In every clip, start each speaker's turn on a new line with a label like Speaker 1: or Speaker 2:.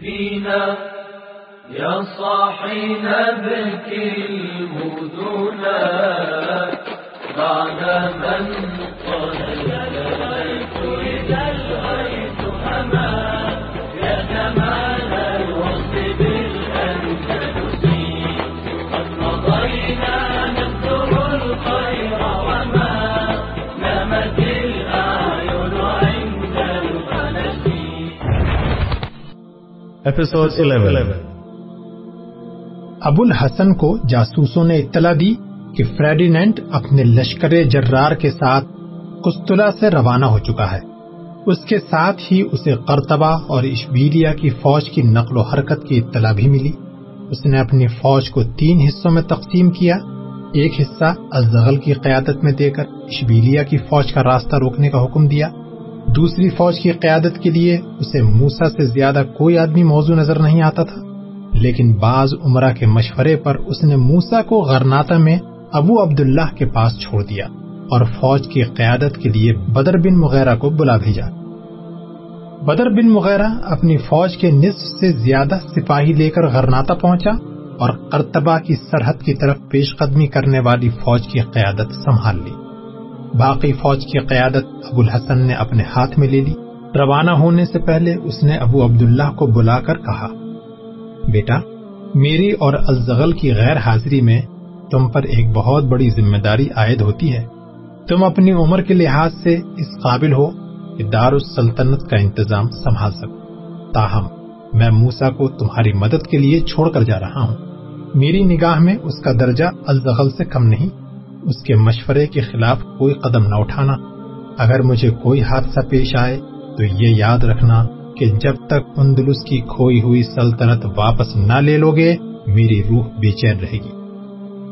Speaker 1: فينا يا صاحي نبكي المدنا بعد من قد
Speaker 2: 11
Speaker 3: ابو الحسن کو جاسوسوں نے اطلاع دی کہ فریڈیننٹ اپنے لشکر جرار کے ساتھ قسطلہ سے روانہ ہو چکا ہے۔ اس کے ساتھ ہی اسے قرطبہ اور اشبیلیا کی فوج کی نقل و حرکت کی اطلاع بھی ملی۔ اس نے اپنی فوج کو تین حصوں میں تقسیم کیا۔ ایک حصہ الزغل کی قیادت میں دے کر اشبیلیا کی فوج کا راستہ روکنے کا حکم دیا۔ دوسری فوج کی قیادت کے لیے اسے موسا سے زیادہ کوئی آدمی موضوع نظر نہیں آتا تھا، لیکن بعض عمرہ کے مشورے پر اس نے موسا کو غرناتا میں ابو عبداللہ کے پاس چھوڑ دیا اور فوج کی قیادت کے لیے بدر بن مغیرہ کو بلا بھیجا۔ بدر بن مغیرہ اپنی فوج کے نصف سے زیادہ سپاہی لے کر غرناتا پہنچا اور قرطبہ کی سرحد کی طرف پیش قدمی کرنے والی فوج کی قیادت سنبھال لی۔ باقی فوج کی قیادت ابو الحسن نے اپنے ہاتھ میں لے لی۔ روانہ ہونے سے پہلے اس نے ابو عبداللہ کو بلا کر کہا، بیٹا، میری اور الزغل کی غیر حاضری میں تم پر ایک بہت بڑی ذمہ داری عائد ہوتی ہے۔ تم اپنی عمر کے لحاظ سے اس قابل ہو کہ دار السلطنت کا انتظام سنبھال سکو۔ تاہم، میں موسا کو تمہاری مدد کے لیے چھوڑ کر جا رہا ہوں۔ میری نگاہ میں اس کا درجہ الزغل سے کم نہیں۔ اس کے مشورے کے خلاف کوئی قدم نہ اٹھانا۔ اگر مجھے کوئی حادثہ پیش آئے تو یہ یاد رکھنا کہ جب تک اندلس کی کھوئی ہوئی سلطنت واپس نہ لے لوگے، میری روح بے چین رہے گی۔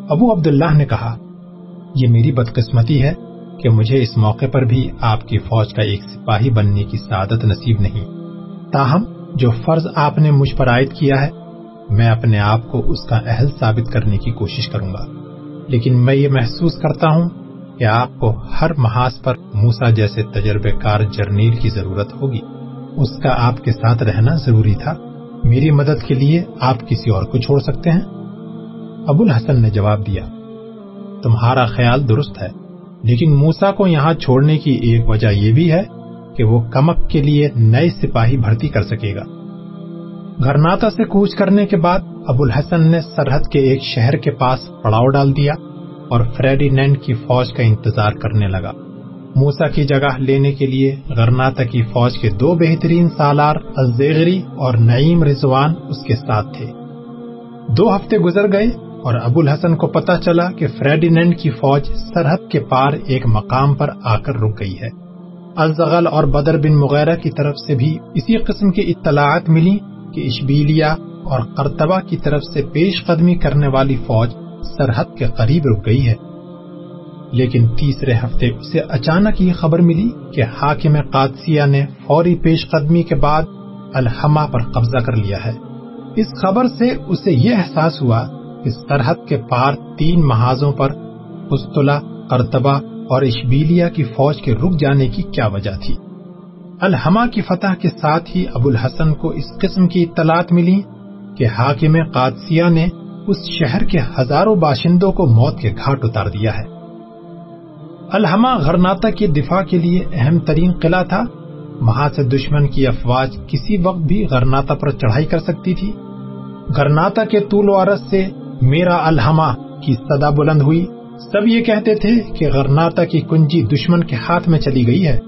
Speaker 3: ابو عبداللہ نے کہا، یہ میری بدقسمتی ہے کہ مجھے اس موقع پر بھی آپ کی فوج کا ایک سپاہی بننے کی سعادت نصیب نہیں۔ تاہم، جو فرض آپ نے مجھ پر عائد کیا ہے، میں اپنے آپ کو اس کا اہل ثابت کرنے کی کوشش کروں گا۔ لیکن میں یہ محسوس کرتا ہوں کہ آپ کو ہر محاذ پر موسا جیسے تجربے کار جرنیل کی ضرورت ہوگی۔ اس کا آپ کے ساتھ رہنا ضروری تھا۔ میری مدد کے لیے آپ کسی اور کو چھوڑ سکتے ہیں؟ ابو الحسن نے جواب دیا، تمہارا خیال درست ہے، لیکن موسا کو یہاں چھوڑنے کی ایک وجہ یہ بھی ہے کہ وہ کمک کے لیے نئے سپاہی بھرتی کر سکے گا۔ گرناتا سے کوچ کرنے کے بعد ابو الحسن نے سرحد کے ایک شہر کے پاس پڑاؤ ڈال دیا اور فریڈینینڈ کی فوج کا انتظار کرنے لگا۔ موسا کی جگہ لینے کے لیے غرناتا کی فوج کے دو بہترین سالار الزیغری اور نعیم رضوان اس کے ساتھ تھے۔ دو ہفتے گزر گئے اور ابو الحسن کو پتا چلا کہ فریڈینینڈ کی فوج سرحد کے پار ایک مقام پر آ کر رک گئی ہے۔ الزغل اور بدر بن مغیرہ کی طرف سے بھی اسی قسم کی اطلاعات ملی کہ اشبیلیا اور قرطبہ کی طرف سے پیش قدمی کرنے والی فوج سرحد کے قریب رک گئی ہے۔ لیکن تیسرے ہفتے اسے اچانک یہ خبر ملی کہ حاکم قادسیہ نے فوری پیش قدمی کے بعد الحما پر قبضہ کر لیا ہے۔ اس خبر سے اسے یہ احساس ہوا کہ سرحد کے پار تین محاذوں پر قسطلہ، قرطبہ اور اشبیلیا کی فوج کے رک جانے کی کیا وجہ تھی۔ الحما کی فتح کے ساتھ ہی ابو الحسن کو اس قسم کی اطلاعات ملی کہ حاکم قادسیہ نے اس شہر کے ہزاروں باشندوں کو موت کے گھاٹ اتار دیا ہے۔ الحما غرناتا کے دفاع کے لیے اہم ترین قلعہ تھا۔ وہاں سے دشمن کی افواج کسی وقت بھی غرناتا پر چڑھائی کر سکتی تھی۔ غرناتا کے طول و عرض سے میرا الحما کی صدا بلند ہوئی۔ سب یہ کہتے تھے کہ غرناتا کی کنجی دشمن کے ہاتھ میں چلی گئی ہے۔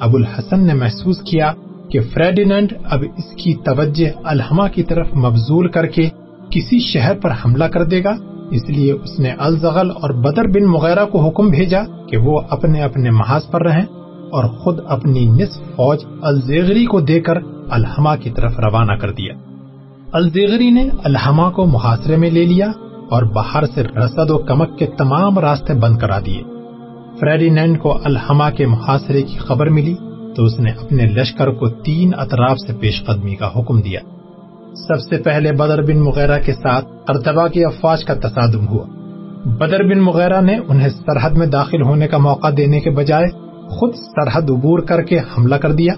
Speaker 3: ابو الحسن نے محسوس کیا کہ فریڈینڈ اب اس کی توجہ الحما کی طرف مبزول کر کے کسی شہر پر حملہ کر دے گا۔ اس لیے اس نے الزغل اور بدر بن مغیرہ کو حکم بھیجا کہ وہ اپنے اپنے محاذ پر رہیں اور خود اپنی نصف فوج الزیغری کو دے کر الحما کی طرف روانہ کر دیا۔ الزیغری نے الحما کو محاصرے میں لے لیا اور باہر سے رسد و کمک کے تمام راستے بند کرا دیے۔ فریڈینینڈ کو الحما کے محاصرے کی خبر ملی تو اس نے اپنے لشکر کو تین اطراف سے پیش قدمی کا حکم دیا۔ سب سے پہلے بدر بن مغیرہ کے ساتھ ارتبا کی افواج کا تصادم ہوا۔ بدر بن مغیرہ نے انہیں سرحد میں داخل ہونے کا موقع دینے کے بجائے خود سرحد عبور کر کے حملہ کر دیا۔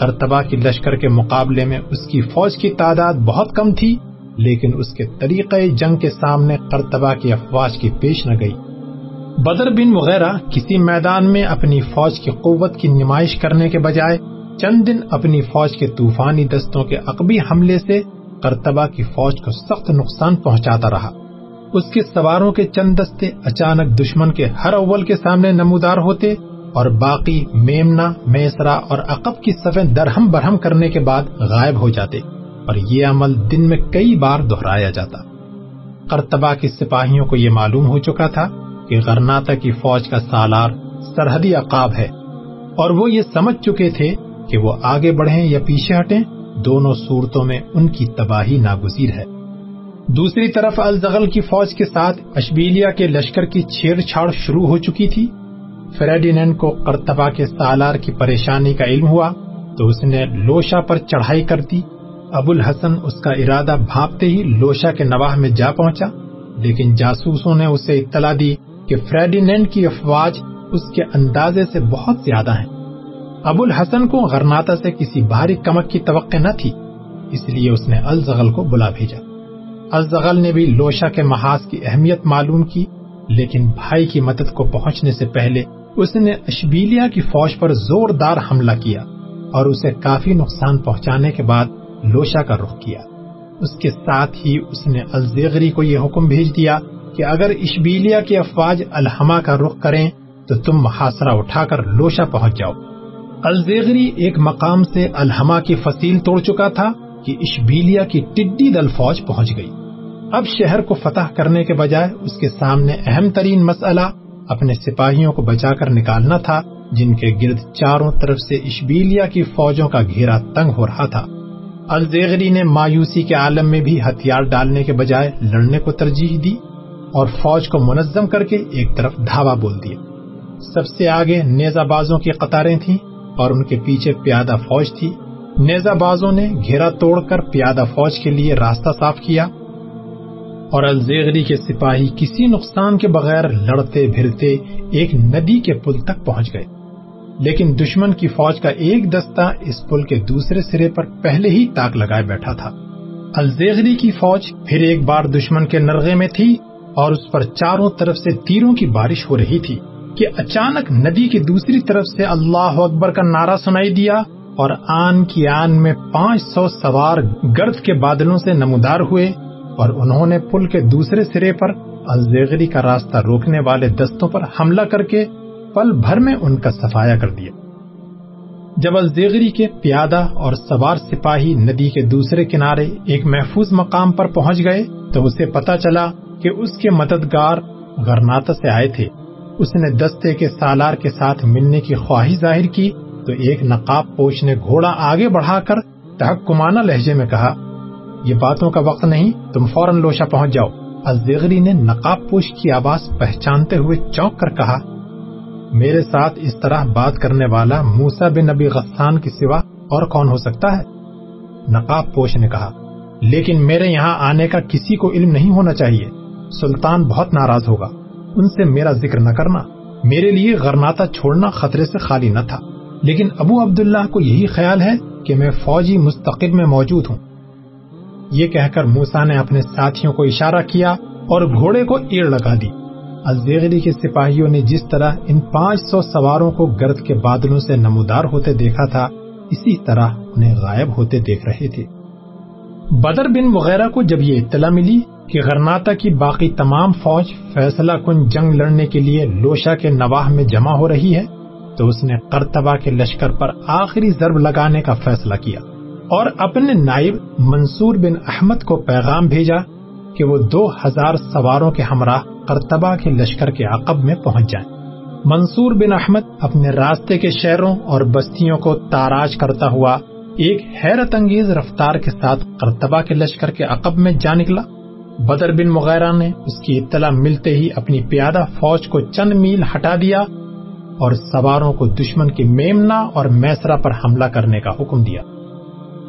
Speaker 3: کرتبہ کی لشکر کے مقابلے میں اس کی فوج کی تعداد بہت کم تھی، لیکن اس کے طریقہ جنگ کے سامنے کرتبہ کی افواج کی پیش نہ گئی۔ بدر بن وغیرہ کسی میدان میں اپنی فوج کی قوت کی نمائش کرنے کے بجائے چند دن اپنی فوج کے طوفانی دستوں کے عقبی حملے سے کرتبہ کی فوج کو سخت نقصان پہنچاتا رہا۔ اس کے سواروں کے چند دستے اچانک دشمن کے ہر اول کے سامنے نمودار ہوتے اور باقی میمنا میسرا اور عقب کی صفیں درہم برہم کرنے کے بعد غائب ہو جاتے اور یہ عمل دن میں کئی بار دہرایا جاتا۔ کرتبہ کے سپاہیوں کو یہ معلوم ہو چکا تھا کہ غرناتا کی فوج کا سالار سرحدی عقاب ہے، اور وہ یہ سمجھ چکے تھے کہ وہ آگے بڑھیں یا پیچھے ہٹیں، دونوں صورتوں میں ان کی تباہی ناگزیر ہے۔ دوسری طرف الزغل کی فوج کے ساتھ اشبیلیا کے لشکر کی چھیڑ چھاڑ شروع ہو چکی تھی۔ فریڈینڈ کو کرتبا کے سالار کی پریشانی کا علم ہوا تو اس نے لوشا پر چڑھائی کر دی۔ ابو الحسن اس کا ارادہ بھاپتے ہی لوشا کے نواح میں جا پہنچا، لیکن جاسوسوں نے اسے اطلاع دی کہ فریڈینڈ کی افواج اس کے اندازے سے بہت زیادہ ہیں۔ ابو الحسن کو غرناتا سے کسی بھاری کمک کی توقع نہ تھی، اس لیے اس نے الزغل کو بلا بھیجا۔ الزغل نے بھی لوشا کے محاذ کی اہمیت معلوم کی، لیکن بھائی کی مدد کو پہنچنے سے پہلے اس نے اشبیلیا کی فوج پر زوردار حملہ کیا اور اسے کافی نقصان پہنچانے کے بعد لوشا کا رخ کیا۔ اس کے ساتھ ہی اس نے الزیغری کو یہ حکم بھیج دیا کہ اگر اشبیلیا کی افواج الحما کا رخ کریں تو تم محاصرہ اٹھا کر لوشا پہنچ جاؤ۔ الزیغری ایک مقام سے الحما کی فصیل توڑ چکا تھا کہ اشبیلیا کی ٹڈی دل فوج پہنچ گئی۔ اب شہر کو فتح کرنے کے بجائے اس کے سامنے اہم ترین مسئلہ اپنے سپاہیوں کو بچا کر نکالنا تھا، جن کے گرد چاروں طرف سے اشبیلیا کی فوجوں کا گھیرا تنگ ہو رہا تھا۔ الزیغری نے مایوسی کے عالم میں بھی ہتھیار ڈالنے کے بجائے لڑنے کو ترجیح دی۔ اور فوج کو منظم کر کے ایک طرف دھاوا بول دیا۔ سب سے آگے نیزہ بازوں کی قطاریں تھیں اور ان کے پیچھے پیادہ فوج تھی۔ نیزہ بازوں نے گھیرا توڑ کر پیادہ فوج کے لیے راستہ صاف کیا اور الزیغری کے سپاہی کسی نقصان کے بغیر لڑتے پھرتے ایک ندی کے پل تک پہنچ گئے۔ لیکن دشمن کی فوج کا ایک دستہ اس پل کے دوسرے سرے پر پہلے ہی تاک لگائے بیٹھا تھا۔ الزیغری کی فوج پھر ایک بار دشمن کے نرغے میں تھی اور اس پر چاروں طرف سے تیروں کی بارش ہو رہی تھی کہ اچانک ندی کی دوسری طرف سے اللہ اکبر کا نعرہ سنائی دیا اور آن کی آن میں پانچ سو سوار گرد کے بادلوں سے نمودار ہوئے اور انہوں نے پل کے دوسرے سرے پر الزیغری کا راستہ روکنے والے دستوں پر حملہ کر کے پل بھر میں ان کا سفایا کر دیا۔ جب الزیغری کے پیادہ اور سوار سپاہی ندی کے دوسرے کنارے ایک محفوظ مقام پر پہنچ گئے تو اسے پتا چلا کہ اس کے مددگار غرناتا سے آئے تھے۔ اس نے دستے کے سالار کے ساتھ ملنے کی خواہش ظاہر کی تو ایک نقاب پوش نے گھوڑا آگے بڑھا کر تحکمانہ لہجے میں کہا، یہ باتوں کا وقت نہیں، تم فوراً لوشا پہنچ جاؤ۔ الزیغری نے نقاب پوش کی آواز پہچانتے ہوئے چونک کر کہا، میرے ساتھ اس طرح بات کرنے والا موسا بن نبی غسان کی سوا اور کون ہو سکتا ہے؟ نقاب پوش نے کہا، لیکن میرے یہاں آنے کا کسی کو علم نہیں ہونا چاہیے۔ سلطان بہت ناراض ہوگا۔ ان سے میرا ذکر نہ کرنا، میرے لیے غرناتا چھوڑنا خطرے سے خالی نہ تھا۔ لیکن ابو عبداللہ کو یہی خیال ہے کہ میں فوجی مستقب میں موجود ہوں۔ یہ کہہ کر موسا نے اپنے ساتھیوں کو اشارہ کیا اور گھوڑے کو ایڑ لگا دی۔ الزیغری کے سپاہیوں نے جس طرح ان پانچ سو سواروں کو گرد کے بادلوں سے نمودار ہوتے دیکھا تھا، اسی طرح انہیں غائب ہوتے دیکھ رہے تھے۔ بدر بن وغیرہ کو جب یہ اطلاع ملی کہ غرناتا کی باقی تمام فوج فیصلہ کن جنگ لڑنے کے لیے لوشا کے نواح میں جمع ہو رہی ہے تو اس نے کرتبا کے لشکر پر آخری ضرب لگانے کا فیصلہ کیا اور اپنے نائب منصور بن احمد کو پیغام بھیجا کہ وہ دو ہزار سواروں کے ہمراہ کرتبہ کے لشکر کے عقب میں پہنچ جائیں۔ منصور بن احمد اپنے راستے کے شہروں اور بستیوں کو تاراج کرتا ہوا ایک حیرت انگیز رفتار کے ساتھ کرتبہ کے لشکر کے عقب میں جا نکلا۔ بدر بن مغیرہ نے اس کی اطلاع ملتے ہی اپنی پیادہ فوج کو چند میل ہٹا دیا اور سواروں کو دشمن کی میمنا اور میسرا پر حملہ کرنے کا حکم دیا۔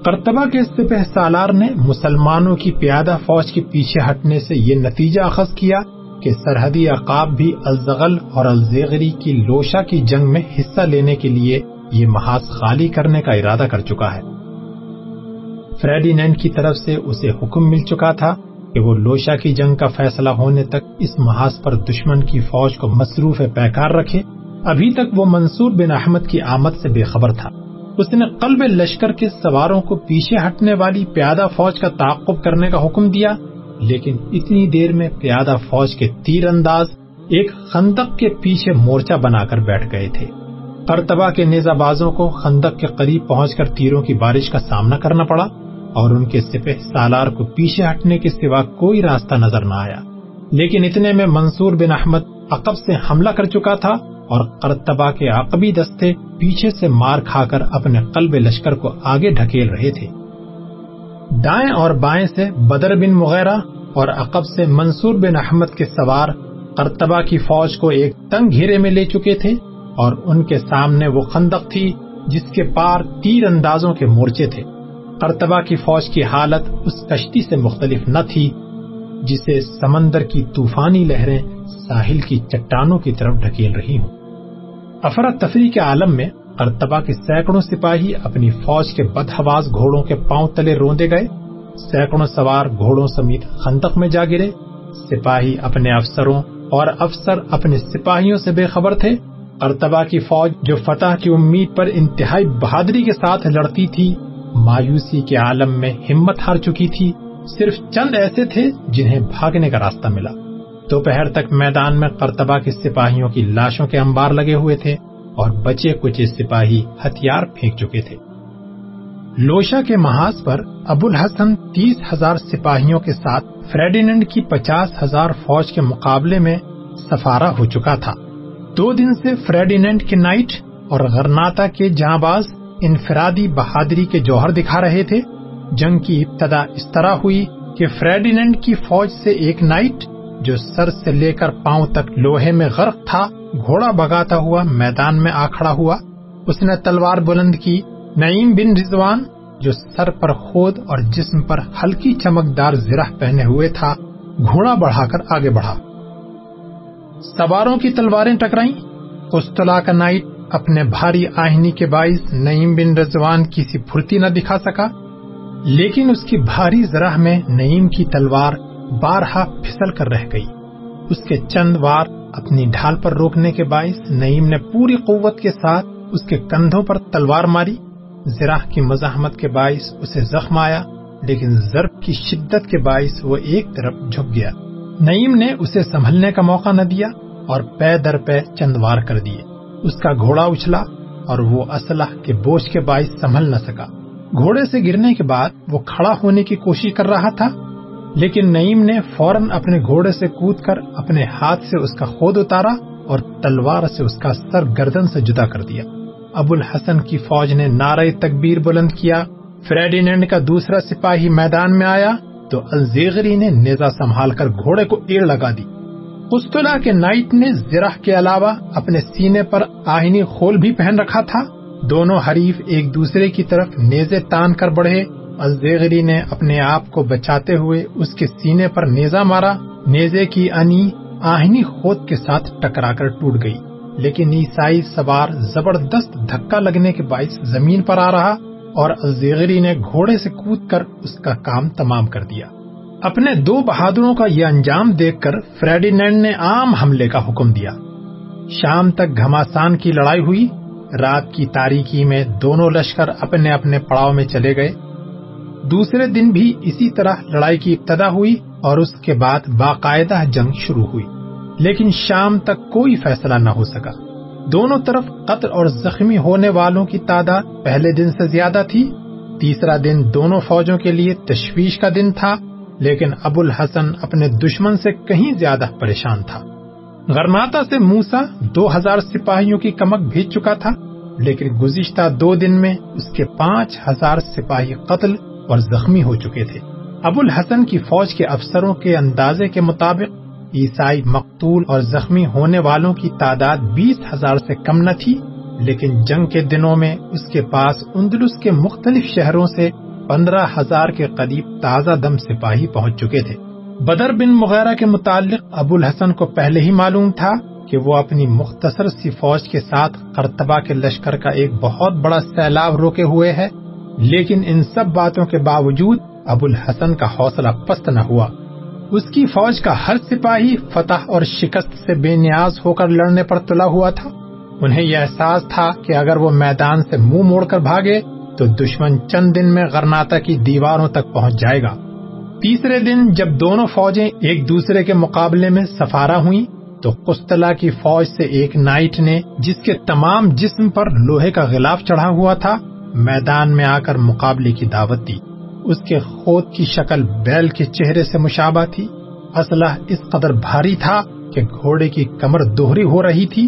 Speaker 3: کرتبہ کے سپہ سالار نے مسلمانوں کی پیادہ فوج کے پیچھے ہٹنے سے یہ نتیجہ اخذ کیا کہ سرحدی عقاب بھی الزغل اور الزیغری کی لوشا کی جنگ میں حصہ لینے کے لیے یہ محاذ خالی کرنے کا ارادہ کر چکا ہے۔ فریڈینینڈ کی طرف سے اسے حکم مل چکا تھا کہ وہ لوشا کی جنگ کا فیصلہ ہونے تک اس محاذ پر دشمن کی فوج کو مصروف پیکار رکھے، ابھی تک وہ منصور بن احمد کی آمد سے بے خبر تھا۔ اس نے قلب لشکر کے سواروں کو پیچھے ہٹنے والی پیادہ فوج کا تعاقب کرنے کا حکم دیا، لیکن اتنی دیر میں پیادہ فوج کے تیر انداز ایک خندق کے پیچھے مورچہ بنا کر بیٹھ گئے تھے۔ کرتبہ کے نیزہ بازوں کو خندق کے قریب پہنچ کر تیروں کی بارش کا سامنا کرنا پڑا۔ اور ان کے سپہ سالار کو پیچھے ہٹنے کے سوا کوئی راستہ نظر نہ آیا۔ لیکن اتنے میں منصور بن احمد عقب سے حملہ کر چکا تھا اور کرتبہ کے عقبی دستے پیچھے سے مار کھا کر اپنے قلب لشکر کو آگے ڈھکیل رہے تھے۔ دائیں اور بائیں سے بدر بن مغیرہ اور عقب سے منصور بن احمد کے سوار کرتبہ کی فوج کو ایک تنگ گھیرے میں لے چکے تھے اور ان کے سامنے وہ خندق تھی جس کے پار تیر اندازوں کے مورچے تھے۔ کرتبہ کی فوج کی حالت اس کشتی سے مختلف نہ تھی، جسے سمندر کی طوفانی لہریں ساحل کی چٹانوں کی طرف ڈھکیل رہی ہوں۔ افراتفری کے عالم میں کرتبہ کے سینکڑوں سپاہی اپنی فوج کے بدہواز گھوڑوں کے پاؤں تلے روندے گئے۔ سینکڑوں سوار گھوڑوں سمیت خندق میں جا گرے۔ سپاہی اپنے افسروں اور افسر اپنے سپاہیوں سے بے خبر تھے۔ کرتبہ کی فوج جو فتح کی امید پر انتہائی بہادری کے ساتھ لڑتی تھی مایوسی کے عالم میں ہمت ہار چکی تھی، صرف چند ایسے تھے جنہیں بھاگنے کا راستہ ملا۔ دوپہر تک میدان میں کرتبہ کے سپاہیوں کی لاشوں کے انبار لگے ہوئے تھے اور بچے کچھ سپاہی ہتھیار پھینک چکے تھے۔ لوشا کے محاذ پر ابو الحسن تیس ہزار سپاہیوں کے ساتھ فریڈینڈ کی پچاس ہزار فوج کے مقابلے میں سفارا ہو چکا تھا۔ دو دن سے فریڈینڈ کے نائٹ اور غرناتا کے جہاں باز انفرادی بہادری کے جوہر دکھا رہے تھے۔ جنگ کی ابتدا اس طرح ہوئی کہ فریڈینڈ کی فوج سے ایک نائٹ جو سر سے لے کر پاؤں تک لوہے میں غرق تھا، گھوڑا بگاتا ہوا میدان میں آ کھڑا ہوا۔ اس نے تلوار بلند کی۔ نعیم بن رضوان، جو سر پر خود اور جسم پر ہلکی چمکدار زرہ پہنے ہوئے تھا، گھوڑا بڑھا کر آگے بڑھا۔ سواروں کی تلواریں ٹکرائیں۔ کستلا کا نائٹ اپنے بھاری آہنی کے باعث نعیم بن رضوان کسی پھرتی نہ دکھا سکا، لیکن اس کی بھاری زرہ میں نعیم کی تلوار بارہا پھسل کر رہ گئی۔ اس کے چند وار اپنی ڈھال پر روکنے کے باعث نعیم نے پوری قوت کے ساتھ اس کے کندھوں پر تلوار ماری۔ زراح کی مزاحمت کے باعث اسے زخم آیا، لیکن ضرب کی شدت کے باعث وہ ایک طرف جھک گیا۔ نعیم نے اسے سنبھلنے کا موقع نہ دیا اور پے در پے چند وار کر دیے۔ اس کا گھوڑا اچھلا اور وہ اسلحہ کے بوجھ کے باعث سنبھل نہ سکا۔ گھوڑے سے گرنے کے بعد وہ کھڑا ہونے کی کوشش کر رہا تھا، لیکن نعیم نے فوراً اپنے گھوڑے سے کود کر اپنے ہاتھ سے اس کا خود اتارا اور تلوار سے اس کا سر گردن سے جدا کر دیا۔ ابو الحسن کی فوج نے نعرہ تکبیر بلند کیا۔ فریڈینڈ کا دوسرا سپاہی میدان میں آیا تو الزیغری نے نیزا سنبھال کر گھوڑے کو ایڑ لگا دی۔ قسطلہ کے نائٹ نے زرہ کے علاوہ اپنے سینے پر آہنی خول بھی پہن رکھا تھا۔ دونوں حریف ایک دوسرے کی طرف نیزے تان کر بڑھے۔ الزیغری نے اپنے آپ کو بچاتے ہوئے اس کے سینے پر نیزا مارا۔ نیزے کی انی آہنی خود کے ساتھ ٹکرا کر ٹوٹ گئی۔ لیکن عیسائی سوار زبردست دھکا لگنے کے باعث زمین پر آ رہا اور الزیغری نے گھوڑے سے کود کر اس کا کام تمام کر دیا۔ اپنے دو بہادروں کا یہ انجام دیکھ کر فریڈینڈ نے عام حملے کا حکم دیا۔ شام تک گھماسان کی لڑائی ہوئی، رات کی تاریکی میں دونوں لشکر اپنے اپنے پڑاؤ میں چلے گئے۔ دوسرے دن بھی اسی طرح لڑائی کی ابتدا ہوئی اور اس کے بعد باقاعدہ جنگ شروع ہوئی۔ لیکن شام تک کوئی فیصلہ نہ ہو سکا۔ دونوں طرف قتل اور زخمی ہونے والوں کی تعداد پہلے دن سے زیادہ تھی، تیسرا دن دونوں فوجوں کے لیے تشویش کا دن تھا۔ لیکن ابو الحسن اپنے دشمن سے کہیں زیادہ پریشان تھا۔ غرناتا سے موسا دو ہزار سپاہیوں کی کمک بھیج چکا تھا، لیکن گزشتہ دو دن میں اس کے پانچ ہزار سپاہی قتل اور زخمی ہو چکے تھے۔ ابو الحسن کی فوج کے افسروں کے اندازے کے مطابق عیسائی مقتول اور زخمی ہونے والوں کی تعداد بیس ہزار سے کم نہ تھی، لیکن جنگ کے دنوں میں اس کے پاس اندلس کے مختلف شہروں سے پندرہ ہزار کے قریب تازہ دم سپاہی پہنچ چکے تھے۔ بدر بن مغیرہ کے متعلق ابو الحسن کو پہلے ہی معلوم تھا کہ وہ اپنی مختصر سی فوج کے ساتھ کرتبہ کے لشکر کا ایک بہت بڑا سیلاب روکے ہوئے ہے، لیکن ان سب باتوں کے باوجود ابو الحسن کا حوصلہ پست نہ ہوا۔ اس کی فوج کا ہر سپاہی فتح اور شکست سے بے نیاز ہو کر لڑنے پر تلا ہوا تھا۔ انہیں یہ احساس تھا کہ اگر وہ میدان سے منہ مو موڑ کر بھاگے تو دشمن چند دن میں غرناتا کی دیواروں تک پہنچ جائے گا۔ تیسرے دن جب دونوں فوجیں ایک دوسرے کے مقابلے میں سفارا ہوئی تو قسطلہ کی فوج سے ایک نائٹ نے، جس کے تمام جسم پر لوہے کا غلاف چڑھا ہوا تھا، میدان میں آ کر مقابلے کی دعوت دی۔ اس کے خود کی شکل بیل کے چہرے سے مشابہ تھی۔ اسلحہ اس قدر بھاری تھا کہ گھوڑے کی کمر دوہری ہو رہی تھی۔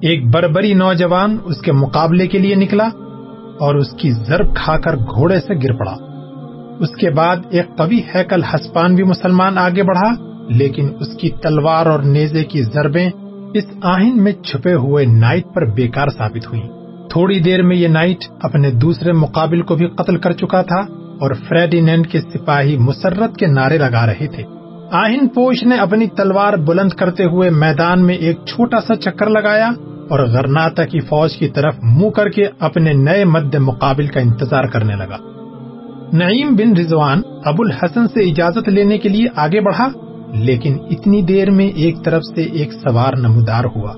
Speaker 3: ایک بربری نوجوان اس کے مقابلے کے لیے نکلا۔ اور اس کی ضرب کھا کر گھوڑے سے گر پڑا۔ اس کے بعد ایک قوی ہیکل ہسپان بھی مسلمان آگے بڑھا، لیکن اس کی تلوار اور نیزے کی ضربیں اس آہن میں چھپے ہوئے نائٹ پر بیکار ثابت ہوئی تھوڑی دیر میں یہ نائٹ اپنے دوسرے مقابل کو بھی قتل کر چکا تھا اور فریڈینڈ کے سپاہی مسرت کے نعرے لگا رہے تھے۔ آہن پوش نے اپنی تلوار بلند کرتے ہوئے میدان میں ایک چھوٹا سا چکر لگایا اور غرناتا کی فوج کی طرف منہ کر کے اپنے نئے مد مقابل کا انتظار کرنے لگا۔ نعیم بن رضوان ابو الحسن سے اجازت لینے کے لیے آگے بڑھا، لیکن اتنی دیر میں ایک طرف سے ایک سوار نمودار ہوا۔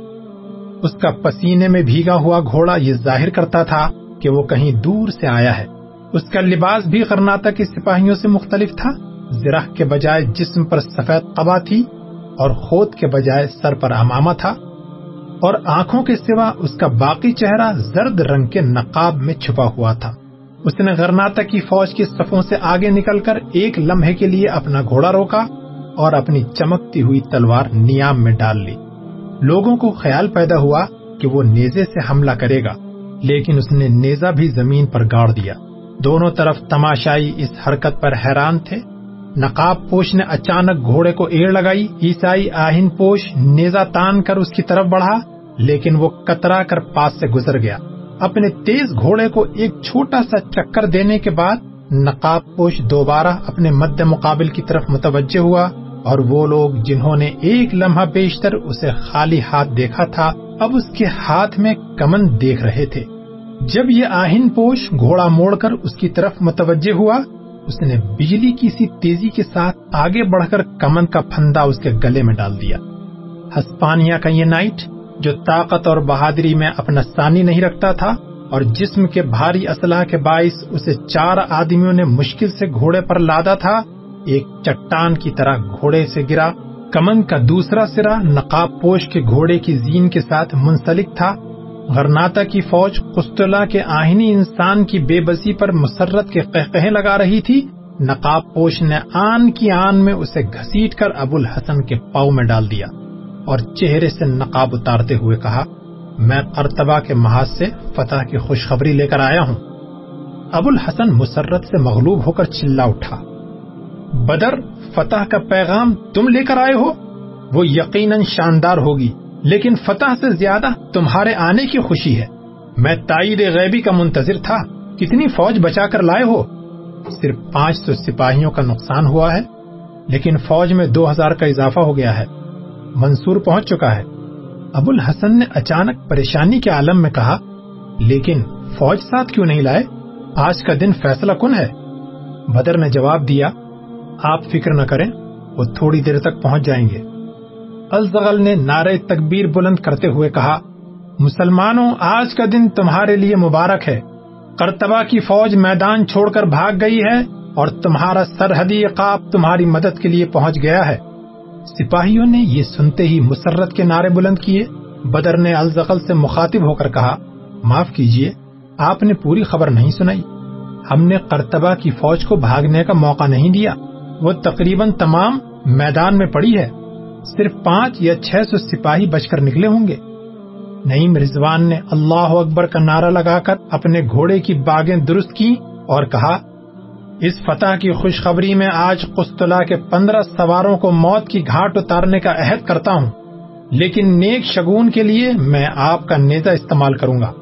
Speaker 3: اس کا پسینے میں بھیگا ہوا گھوڑا یہ ظاہر کرتا تھا کہ وہ کہیں دور سے آیا ہے۔ اس کا لباس بھی کرناتا کے سپاہیوں سے مختلف تھا۔ زرہ کے بجائے جسم پر سفید قبا تھی اور خود کے بجائے سر پر امامہ تھا۔ اور آنکھوں کے سوا اس کا باقی چہرہ زرد رنگ کے نقاب میں چھپا ہوا تھا۔ اس نے غرناتا کی فوج کی صفوں سے آگے نکل کر ایک لمحے کے لیے اپنا گھوڑا روکا اور اپنی چمکتی ہوئی تلوار نیام میں ڈال لی۔ لوگوں کو خیال پیدا ہوا کہ وہ نیزے سے حملہ کرے گا، لیکن اس نے نیزا بھی زمین پر گاڑ دیا۔ دونوں طرف تماشائی اس حرکت پر حیران تھے۔ نقاب پوش نے اچانک گھوڑے کو ایڑ لگائی، عیسائی آہن پوش نیزا تان کر اس کی طرف بڑھا، لیکن وہ کترا کر پاس سے گزر گیا۔ اپنے تیز گھوڑے کو ایک چھوٹا سا چکر دینے کے بعد نقاب پوش دوبارہ اپنے مد مقابل کی طرف متوجہ ہوا اور وہ لوگ جنہوں نے ایک لمحہ بیشتر اسے خالی ہاتھ دیکھا تھا، اب اس کے ہاتھ میں کمن دیکھ رہے تھے۔ جب یہ آہن پوش گھوڑا موڑ کر اس کی طرف متوجہ ہوا اس نے بجلی کی سی تیزی کے ساتھ آگے بڑھ کر کمن کا پھندا اس کے گلے میں ڈال دیا۔ ہسپانیہ کا یہ نائٹ، جو طاقت اور بہادری میں اپنا ثانی نہیں رکھتا تھا، اور جسم کے بھاری اسلحہ کے باعث اسے چار آدمیوں نے مشکل سے گھوڑے پر لادا تھا، ایک چٹان کی طرح گھوڑے سے گرا، کمن کا دوسرا سرا نقاب پوش کے گھوڑے کی زین کے ساتھ منسلک تھا۔ غرناتا کی فوج قسطلہ کے آہنی انسان کی بے بسی پر مسرت کے قہقہیں لگا رہی تھی، نقاب پوش نے آن کی آن میں اسے گھسیٹ کر ابو الحسن کے پاؤں میں ڈال دیا اور چہرے سے نقاب اتارتے ہوئے کہا، میں ارتبا کے محاذ سے فتح کی خوشخبری لے کر آیا ہوں۔ ابو الحسن مسرت سے مغلوب ہو کر چلا اٹھا۔ بدر، فتح کا پیغام تم لے کر آئے ہو؟ وہ یقیناً شاندار ہوگی۔ لیکن فتح سے زیادہ تمہارے آنے کی خوشی ہے۔ میں تائید غیبی کا منتظر تھا۔ کتنی فوج بچا کر لائے ہو؟ صرف پانچ سو سپاہیوں کا نقصان ہوا ہے، لیکن فوج میں دو ہزار کا اضافہ ہو گیا ہے۔ منصور پہنچ چکا ہے۔ ابو الحسن نے اچانک پریشانی کے عالم میں کہا، لیکن فوج ساتھ کیوں نہیں لائے؟ آج کا دن فیصلہ کن ہے؟ بدر نے جواب دیا، آپ فکر نہ کریں، وہ تھوڑی دیر تک پہنچ جائیں گے۔ الزغل نے نعرے تکبیر بلند کرتے ہوئے کہا، مسلمانوں، آج کا دن تمہارے لیے مبارک ہے۔ کرتبہ کی فوج میدان چھوڑ کر بھاگ گئی ہے اور تمہارا سرحدی عقاب تمہاری مدد کے لیے پہنچ گیا ہے۔ سپاہیوں نے یہ سنتے ہی مسرت کے نعرے بلند کیے۔ بدر نے الزغل سے مخاطب ہو کر کہا، معاف کیجیے آپ نے پوری خبر نہیں سنائی۔ ہم نے کرتبہ کی فوج کو بھاگنے کا موقع نہیں دیا۔ وہ تقریباً تمام میدان میں پڑی ہے۔ صرف پانچ یا چھ سو سپاہی بچ کر نکلے ہوں گے۔ نعیم رضوان نے اللہ اکبر کا نعرہ لگا کر اپنے گھوڑے کی باغیں درست کی اور کہا، اس فتح کی خوشخبری میں آج قسطلہ کے پندرہ سواروں کو موت کی گھاٹ اتارنے کا عہد کرتا ہوں۔ لیکن نیک شگون کے لیے میں آپ کا نیزا استعمال کروں گا۔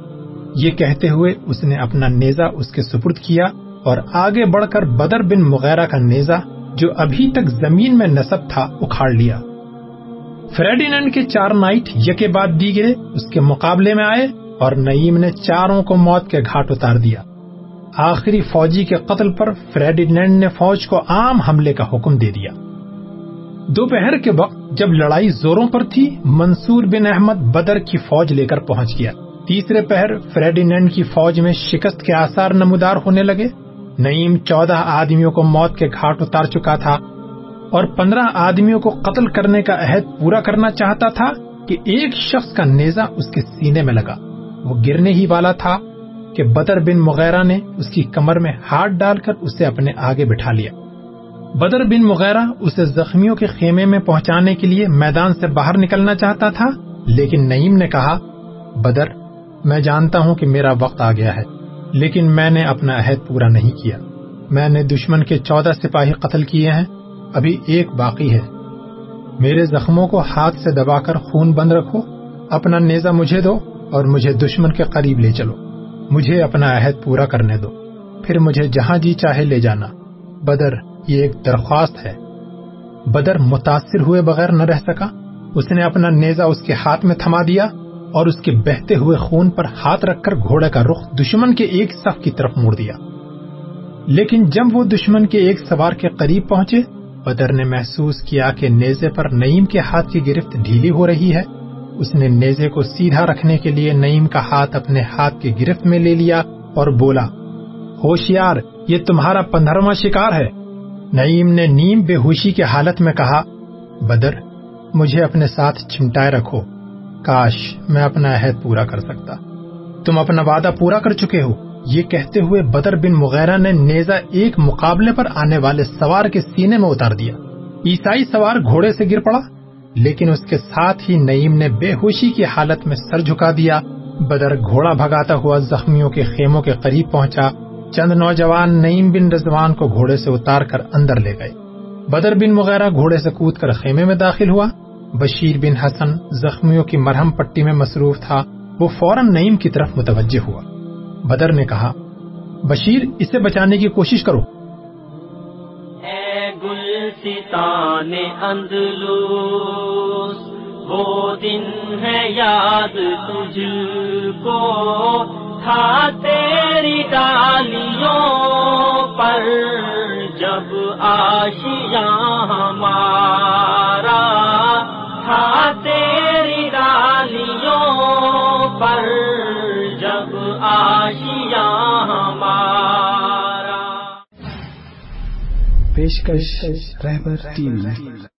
Speaker 3: یہ کہتے ہوئے اس نے اپنا نیزا اس کے سپرد کیا اور آگے بڑھ کر بدر بن مغیرہ کا نیزا جو ابھی تک زمین میں نصب تھا، اکھاڑ لیا۔ فریڈینڈ کے چار نائٹ یکے بعد دیگرے اس کے مقابلے میں آئے اور نعیم نے چاروں کو موت کے گھاٹ اتار دیا۔ آخری فوجی کے قتل پر فریڈینڈ نے فوج کو عام حملے کا حکم دے دیا۔ دوپہر کے وقت جب لڑائی زوروں پر تھی، منصور بن احمد بدر کی فوج لے کر پہنچ گیا۔ تیسرے پہر فریڈینڈ کی فوج میں شکست کے آثار نمودار ہونے لگے۔ نعیم چودہ آدمیوں کو موت کے گھاٹ اتار چکا تھا۔ اور پندرہ آدمیوں کو قتل کرنے کا عہد پورا کرنا چاہتا تھا کہ ایک شخص کا نیزا اس کے سینے میں لگا۔ وہ گرنے ہی والا تھا کہ بدر بن مغیرہ نے اس کی کمر میں ہاتھ ڈال کر اسے اپنے آگے بٹھا لیا۔ بدر بن مغیرہ اسے زخمیوں کے خیمے میں پہنچانے کے لیے میدان سے باہر نکلنا چاہتا تھا، لیکن نعیم نے کہا، بدر، میں جانتا ہوں کہ میرا وقت آ گیا ہے، لیکن میں نے اپنا عہد پورا نہیں کیا۔ میں نے دشمن کے چودہ سپاہی قتل کیے ہیں۔ ابھی ایک باقی ہے۔ میرے زخموں کو ہاتھ سے دبا کر خون بند رکھو، اپنا نیزا مجھے دو اور مجھے دشمن کے قریب لے چلو۔ مجھے اپنا عہد پورا کرنے دو۔ پھر مجھے جہاں جی چاہے لے جانا۔ بدر یہ ایک درخواست ہے۔ بدر متاثر ہوئے بغیر نہ رہ سکا۔ اس نے اپنا نیزا اس کے ہاتھ میں تھما دیا اور اس کے بہتے ہوئے خون پر ہاتھ رکھ کر گھوڑے کا رخ دشمن کے ایک صف کی طرف موڑ دیا۔ لیکن جب وہ دشمن کے ایک سوار کے قریب پہنچے بدر نے محسوس کیا کہ نیزے پر نعیم کے ہاتھ کی گرفت ڈھیلی ہو رہی ہے۔ اس نے نیزے کو سیدھا رکھنے کے لیے نعیم کا ہاتھ اپنے ہاتھ کی گرفت میں لے لیا اور بولا، ہوشیار، یہ تمہارا پندرواں شکار ہے۔ نعیم نے نیم بے ہوشی کے حالت میں کہا، بدر، مجھے اپنے ساتھ چمٹائے رکھو۔ کاش، میں اپنا عہد پورا کر سکتا۔ تم اپنا وعدہ پورا کر چکے ہو۔ یہ کہتے ہوئے بدر بن مغیرہ نے نیزا ایک مقابلے پر آنے والے سوار کے سینے میں اتار دیا۔ عیسائی سوار گھوڑے سے گر پڑا، لیکن اس کے ساتھ ہی نعیم نے بے ہوشی کی حالت میں سر جھکا دیا۔ بدر گھوڑا بھگاتا ہوا زخمیوں کے خیموں کے قریب پہنچا۔ چند نوجوان نعیم بن رضوان کو گھوڑے سے اتار کر اندر لے گئے۔ بدر بن مغیرہ گھوڑے سے کود کر خیمے میں داخل ہوا۔ بشیر بن حسن زخمیوں کی مرہم پٹی میں مصروف تھا۔ وہ فوراً نعیم کی طرف متوجہ ہوا۔ بدر نے کہا، بشیر اسے بچانے کی کوشش کرو۔
Speaker 1: اے گل اندلوس وہ دن ہے یاد تجھ کو۔ تھا تیری ڈالیوں پر، جب آشیاں ہمارا۔ تھا تیری ڈالیوں پر
Speaker 4: پیشکش رہبر ٹی وی